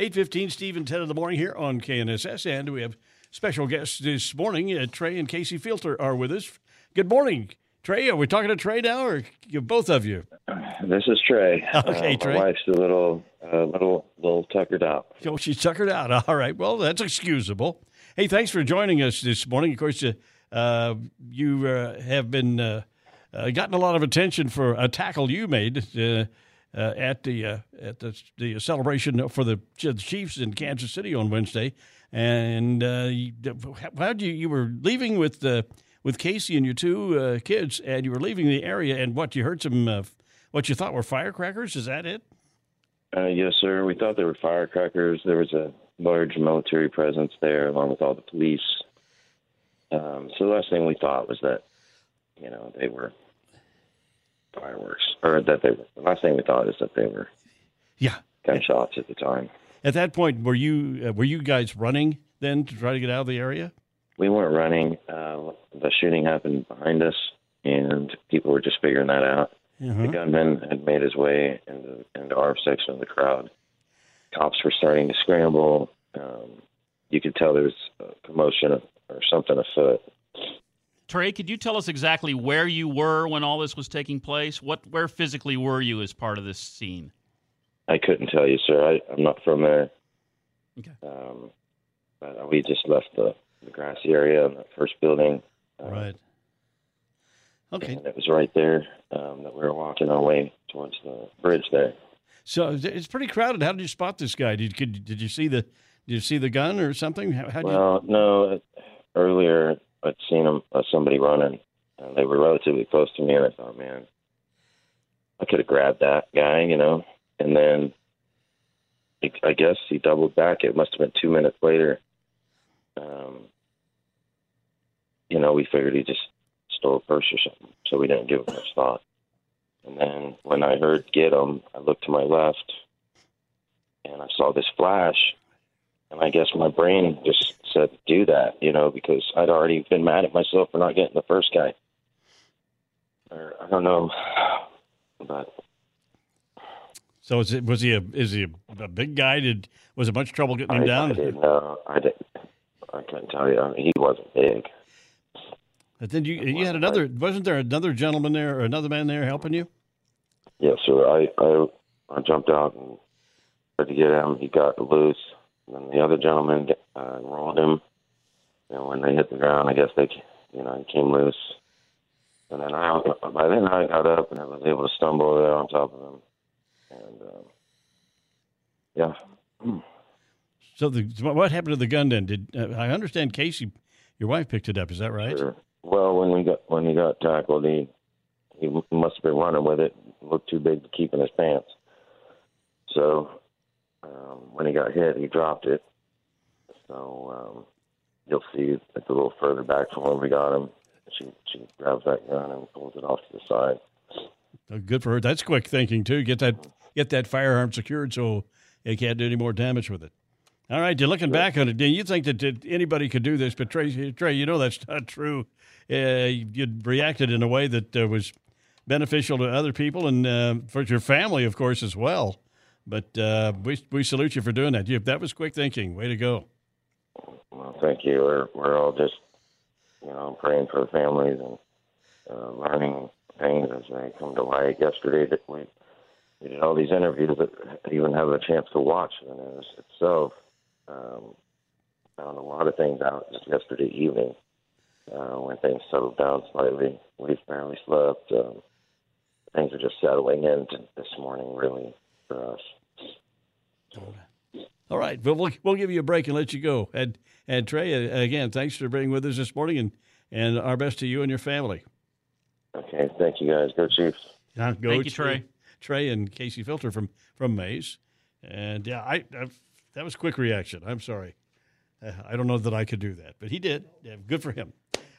815 Steve and Ted in the morning here on KNSS. And we have special guests this morning. Uh, Trey and Casey Filter are with us. Good morning, Trey. Are we talking to Trey now or you, both of you? This is Trey. Okay, uh, Trey. My wife's a little, uh, little, little tuckered out. Oh, she's tuckered out. All right. Well, that's excusable. Hey, thanks for joining us this morning. Of course, uh, uh, you uh, have been uh, uh, gotten a lot of attention for a tackle you made uh, at the uh, at the, the celebration for the Chiefs in Kansas City on Wednesday. And uh, how you you were leaving with uh, with Casey and your two uh, kids, and you were leaving the area, and what you heard some uh, what you thought were firecrackers. Is that it? Yes, sir. We thought they were firecrackers. There was a large military presence there, along with all the police. Um, so the last thing we thought was that, you know, they were fireworks, or that they were. The last thing we thought is that they were Yeah. gunshots at the time. At that point, were you uh, were you guys running then to try to get out of the area? We weren't running. Uh, the shooting happened behind us, and people were just figuring that out. The gunman had made his way into, into our section of the crowd. Cops were starting to scramble. Um, you could tell there was a commotion or something afoot. Trey, could you tell us exactly where you were when all this was taking place? What, where physically were you as part of this scene? I couldn't tell you, sir. I, I'm not from there. Okay. Um, but we just left the, the grassy area in the first building, Right. Okay. and it was right there um, that we were walking our way towards the bridge there. So it's pretty crowded. How did you spot this guy? Did could, did you see the did you see the gun or something? How, Well, no. Earlier, I'd seen them, uh, somebody running. And they were relatively close to me, and I thought, man, I could have grabbed that guy, you know. And then, I- I guess he doubled back. It must have been two minutes later. Um, you know, we figured he just stole a purse or something, so we didn't give it much thought. And then when I heard "get him," I looked to my left, and I saw this flash, and I guess my brain just said, do that, you know, because I'd already been mad at myself for not getting the first guy. Or I don't know, but So is it, was he a is he a, a big guy? Did was it much trouble getting him I, down? I didn't know. I didn't. I couldn't tell you. I mean, he wasn't big. But then you you had another wasn't there another gentleman there or another man there helping you? Yes, sir. I, I I jumped out and tried to get him. He got loose. And then the other gentleman uh, rolled him. And when they hit the ground, I guess they, you know, he came loose. And then I, by then I got up and I was able to stumble over there on top of him. And um, yeah, So the what happened to the gun then? Did uh, I understand Casey, your wife picked it up? Is that right? Sure. Well, when we got when he got tackled, he he must have been running with it. It looked too big to keep in his pants. So um, when he got hit, he dropped it. So um, you'll see it's a little further back from where we got him. She she grabs that gun and pulls it off to the side. Oh, good for her. That's quick thinking too. Get that get that firearm secured so it can't do any more damage with it. All right, you're looking back on it. Do you think that, that anybody could do this? But Trey, Trey, you know that's not true. Uh, you reacted in a way that uh, was beneficial to other people and uh, for your family, of course, as well. But uh, we we salute you for doing that. You, that was quick thinking. Way to go. Well, thank you. We're we're all just you know praying for families and uh, learning things as they come to light. Yesterday, that we we did all these interviews that I even have a chance to watch the news itself. Um, found a lot of things out just yesterday evening uh, when things settled down slightly. We've barely slept. Um, things are just settling in to this morning, really. All right, but we'll we'll give you a break and let you go. And and Trey, uh, again, thanks for being with us this morning, and and our best to you and your family. Okay, thank you guys. Go Chiefs. Yeah, go Thank you, Trey. Trey and Casey Filter from from Maize, and yeah, I, I that was quick reaction. I'm sorry, uh, I don't know that I could do that, but he did. Yeah, good for him.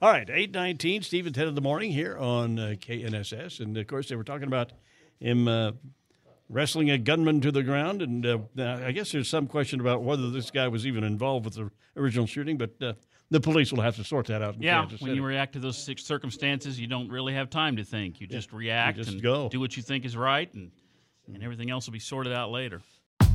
All right, eight nineteen, Stephen Ted in the morning here on uh, KNSS, and of course they were talking about him uh, wrestling a gunman to the ground, and uh, I guess there's some question about whether this guy was even involved with the original shooting, but uh, the police will have to sort that out. In Yeah, Kansas when City. you react to those ci- circumstances, you don't really have time to think. You just react just and go. do what you think is right, and, and everything else will be sorted out later.